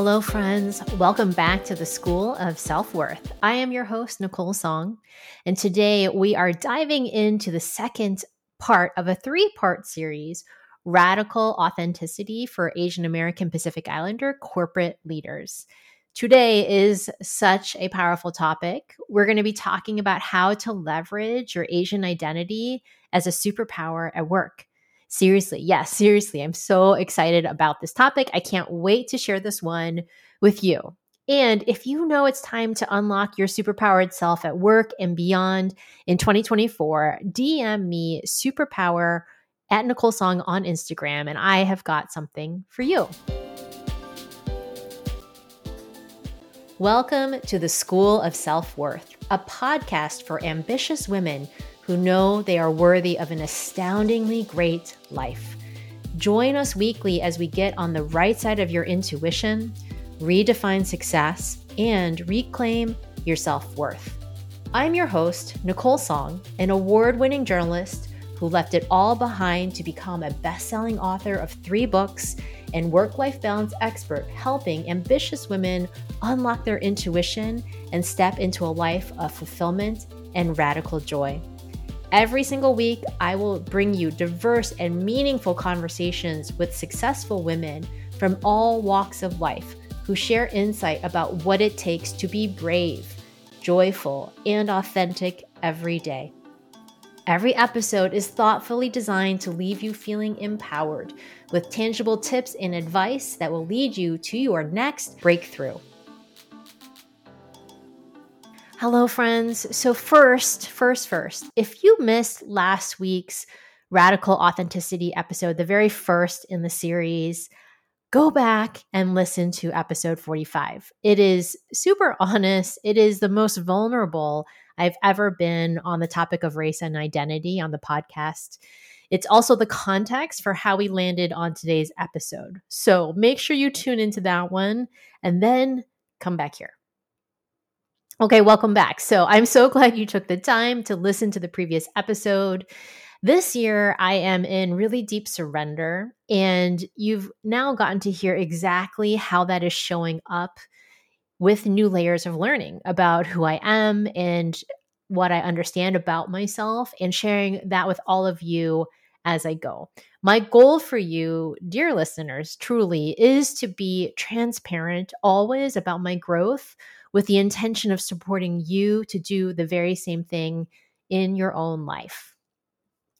Hello, friends. Welcome back to the School of Self Worth. I am your host, Nicole Tsong, and today we are diving into the second part of a three part series Radical Authenticity for Asian American Pacific Islander Corporate Leaders. Today is such a powerful topic. We're going to be talking about how to leverage your Asian identity as a superpower at work. Seriously, yes, seriously, I'm so excited about this topic. I can't wait to share this one with you. And if you know it's time to unlock your superpowered self at work and beyond in 2024, DM me superpower at Nicole Tsong on Instagram, and I have got something for you. Welcome to the School of Self Worth, a podcast for ambitious women who know they are worthy of an astoundingly great life. Join us weekly as we get on the right side of your intuition, redefine success, and reclaim your self worth. I'm your host, Nicole Tsong, an award winning journalist who left it all behind to become a best selling author of three books and work life balance expert, helping ambitious women unlock their intuition and step into a life of fulfillment and radical joy. Every single week, I will bring you diverse and meaningful conversations with successful women from all walks of life who share insight about what it takes to be brave, joyful, and authentic every day. Every episode is thoughtfully designed to leave you feeling empowered with tangible tips and advice that will lead you to your next breakthrough. Hello, friends. So, first, first, first, if you missed last week's Radical Authenticity episode, the very first in the series, go back and listen to episode 45. It is super honest, it is the most vulnerable I've ever been on the topic of race and identity on the podcast. It's also the context for how we landed on today's episode. So, make sure you tune into that one and then come back here. Okay, welcome back. So I'm so glad you took the time to listen to the previous episode. This year, I am in really deep surrender, and you've now gotten to hear exactly how that is showing up with new layers of learning about who I am and what I understand about myself, and sharing that with all of you as I go. My goal for you, dear listeners, truly is to be transparent always about my growth with the intention of supporting you to do the very same thing in your own life.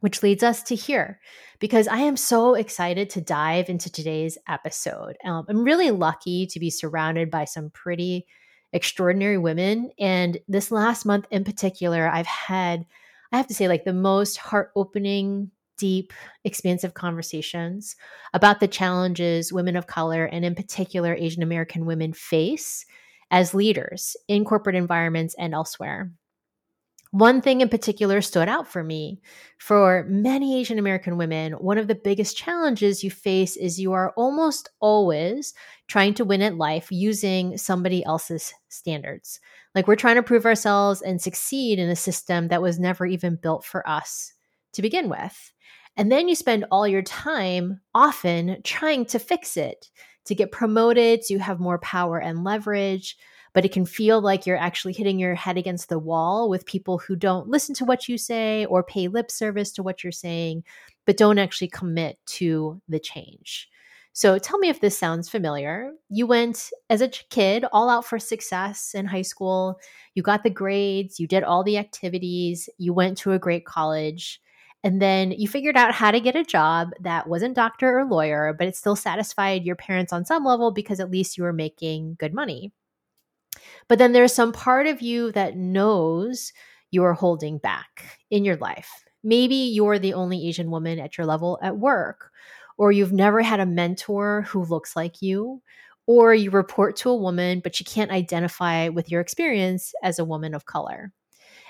Which leads us to here, because I am so excited to dive into today's episode. Um, I'm really lucky to be surrounded by some pretty extraordinary women. And this last month in particular, I've had, I have to say, like the most heart opening, deep, expansive conversations about the challenges women of color and, in particular, Asian American women face as leaders in corporate environments and elsewhere. One thing in particular stood out for me. For many Asian American women, one of the biggest challenges you face is you are almost always trying to win at life using somebody else's standards. Like we're trying to prove ourselves and succeed in a system that was never even built for us to begin with. And then you spend all your time often trying to fix it to get promoted, to have more power and leverage. But it can feel like you're actually hitting your head against the wall with people who don't listen to what you say or pay lip service to what you're saying, but don't actually commit to the change. So tell me if this sounds familiar. You went as a kid all out for success in high school. You got the grades, you did all the activities, you went to a great college. And then you figured out how to get a job that wasn't doctor or lawyer, but it still satisfied your parents on some level because at least you were making good money. But then there's some part of you that knows you are holding back in your life. Maybe you're the only Asian woman at your level at work, or you've never had a mentor who looks like you, or you report to a woman, but you can't identify with your experience as a woman of color.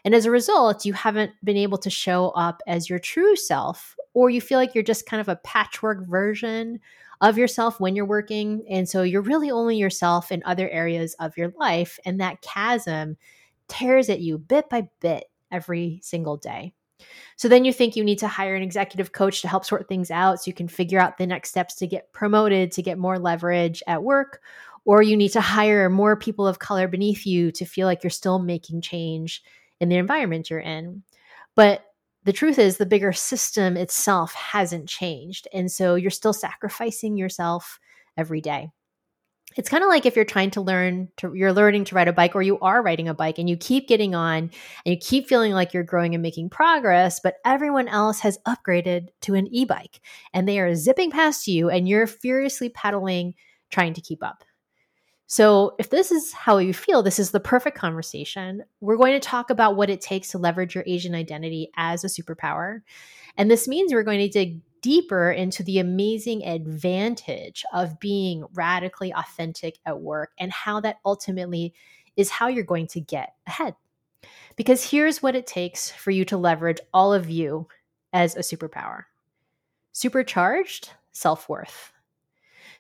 And as a result, you haven't been able to show up as your true self, or you feel like you're just kind of a patchwork version of yourself when you're working. And so you're really only yourself in other areas of your life. And that chasm tears at you bit by bit every single day. So then you think you need to hire an executive coach to help sort things out so you can figure out the next steps to get promoted, to get more leverage at work, or you need to hire more people of color beneath you to feel like you're still making change in the environment you're in. But the truth is, the bigger system itself hasn't changed. And so you're still sacrificing yourself every day. It's kind of like if you're trying to learn to you're learning to ride a bike or you are riding a bike and you keep getting on and you keep feeling like you're growing and making progress, but everyone else has upgraded to an e-bike and they are zipping past you and you're furiously pedaling trying to keep up. So, if this is how you feel, this is the perfect conversation. We're going to talk about what it takes to leverage your Asian identity as a superpower. And this means we're going to dig deeper into the amazing advantage of being radically authentic at work and how that ultimately is how you're going to get ahead. Because here's what it takes for you to leverage all of you as a superpower supercharged self worth.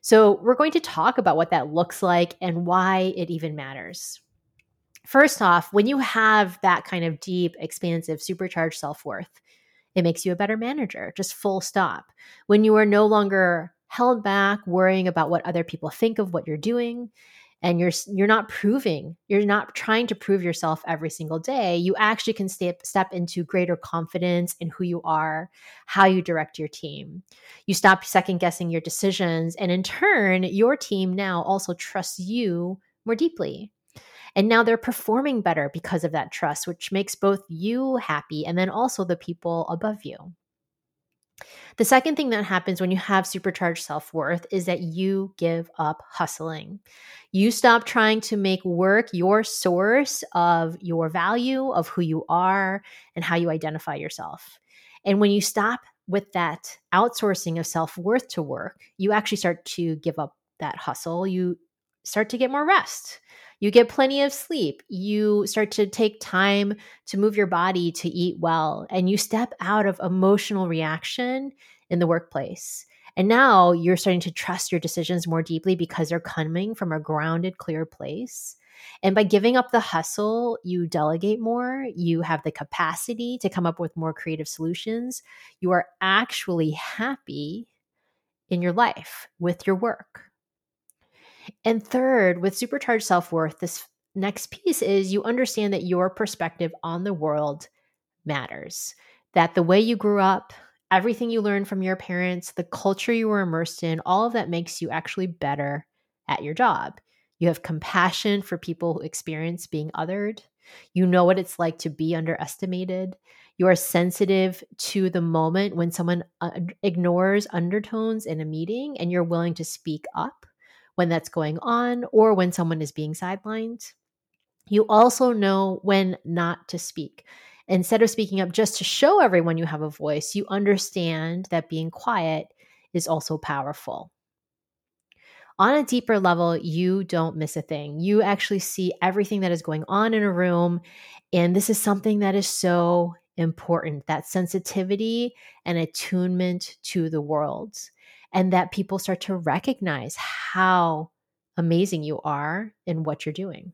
So, we're going to talk about what that looks like and why it even matters. First off, when you have that kind of deep, expansive, supercharged self worth, it makes you a better manager, just full stop. When you are no longer held back worrying about what other people think of what you're doing and you're you're not proving you're not trying to prove yourself every single day you actually can step step into greater confidence in who you are how you direct your team you stop second guessing your decisions and in turn your team now also trusts you more deeply and now they're performing better because of that trust, which makes both you happy and then also the people above you. The second thing that happens when you have supercharged self worth is that you give up hustling. You stop trying to make work your source of your value, of who you are, and how you identify yourself. And when you stop with that outsourcing of self worth to work, you actually start to give up that hustle. You start to get more rest. You get plenty of sleep. You start to take time to move your body to eat well, and you step out of emotional reaction in the workplace. And now you're starting to trust your decisions more deeply because they're coming from a grounded, clear place. And by giving up the hustle, you delegate more, you have the capacity to come up with more creative solutions. You are actually happy in your life with your work. And third, with supercharged self worth, this next piece is you understand that your perspective on the world matters, that the way you grew up, everything you learned from your parents, the culture you were immersed in, all of that makes you actually better at your job. You have compassion for people who experience being othered. You know what it's like to be underestimated. You are sensitive to the moment when someone ignores undertones in a meeting and you're willing to speak up when that's going on or when someone is being sidelined. You also know when not to speak. Instead of speaking up just to show everyone you have a voice, you understand that being quiet is also powerful. On a deeper level, you don't miss a thing. You actually see everything that is going on in a room. And this is something that is so important that sensitivity and attunement to the world and that people start to recognize how amazing you are in what you're doing.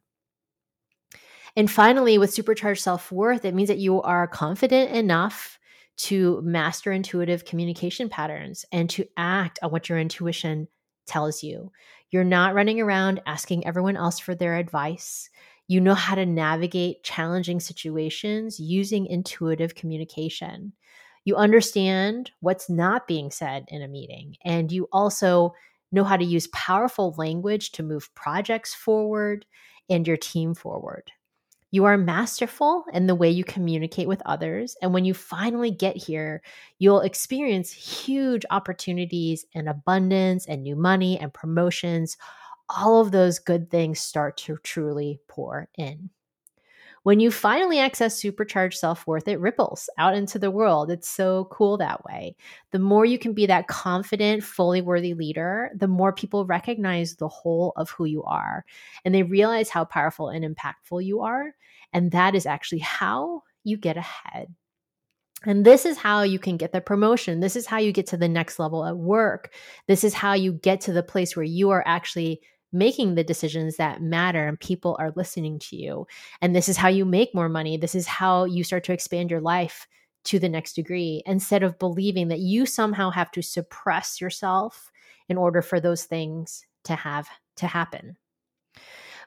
And finally, with supercharged self worth, it means that you are confident enough to master intuitive communication patterns and to act on what your intuition tells you. You're not running around asking everyone else for their advice. You know how to navigate challenging situations using intuitive communication. You understand what's not being said in a meeting. And you also know how to use powerful language to move projects forward and your team forward. You are masterful in the way you communicate with others. And when you finally get here, you'll experience huge opportunities and abundance and new money and promotions. All of those good things start to truly pour in. When you finally access supercharged self worth, it ripples out into the world. It's so cool that way. The more you can be that confident, fully worthy leader, the more people recognize the whole of who you are and they realize how powerful and impactful you are. And that is actually how you get ahead. And this is how you can get the promotion. This is how you get to the next level at work. This is how you get to the place where you are actually making the decisions that matter and people are listening to you. And this is how you make more money. This is how you start to expand your life to the next degree instead of believing that you somehow have to suppress yourself in order for those things to have to happen.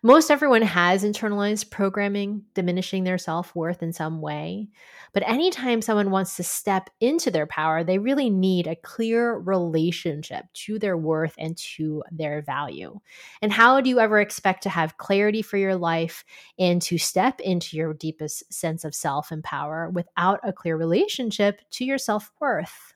Most everyone has internalized programming diminishing their self worth in some way. But anytime someone wants to step into their power, they really need a clear relationship to their worth and to their value. And how do you ever expect to have clarity for your life and to step into your deepest sense of self and power without a clear relationship to your self worth?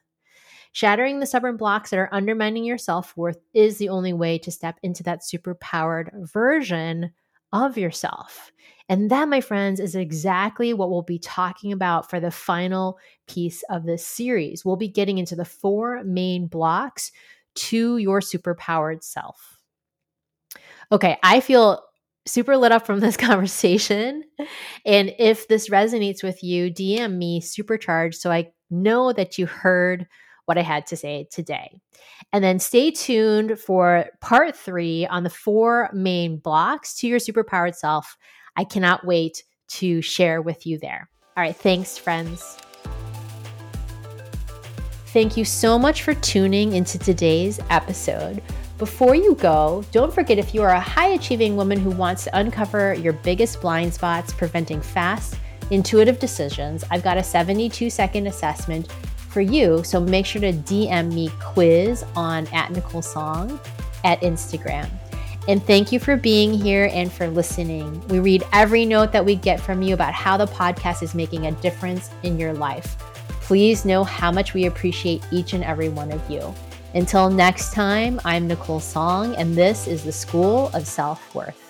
Shattering the stubborn blocks that are undermining your self worth is the only way to step into that superpowered version of yourself. And that, my friends, is exactly what we'll be talking about for the final piece of this series. We'll be getting into the four main blocks to your superpowered self. Okay, I feel super lit up from this conversation. And if this resonates with you, DM me supercharged so I know that you heard what I had to say today. And then stay tuned for part three on the four main blocks to your superpowered self. I cannot wait to share with you there. All right, thanks, friends. Thank you so much for tuning into today's episode. Before you go, don't forget if you are a high achieving woman who wants to uncover your biggest blind spots, preventing fast, intuitive decisions, I've got a 72 second assessment for you. So make sure to DM me quiz on at Nicole Tsong at Instagram. And thank you for being here and for listening. We read every note that we get from you about how the podcast is making a difference in your life. Please know how much we appreciate each and every one of you. Until next time, I'm Nicole Tsong, and this is the School of Self Worth.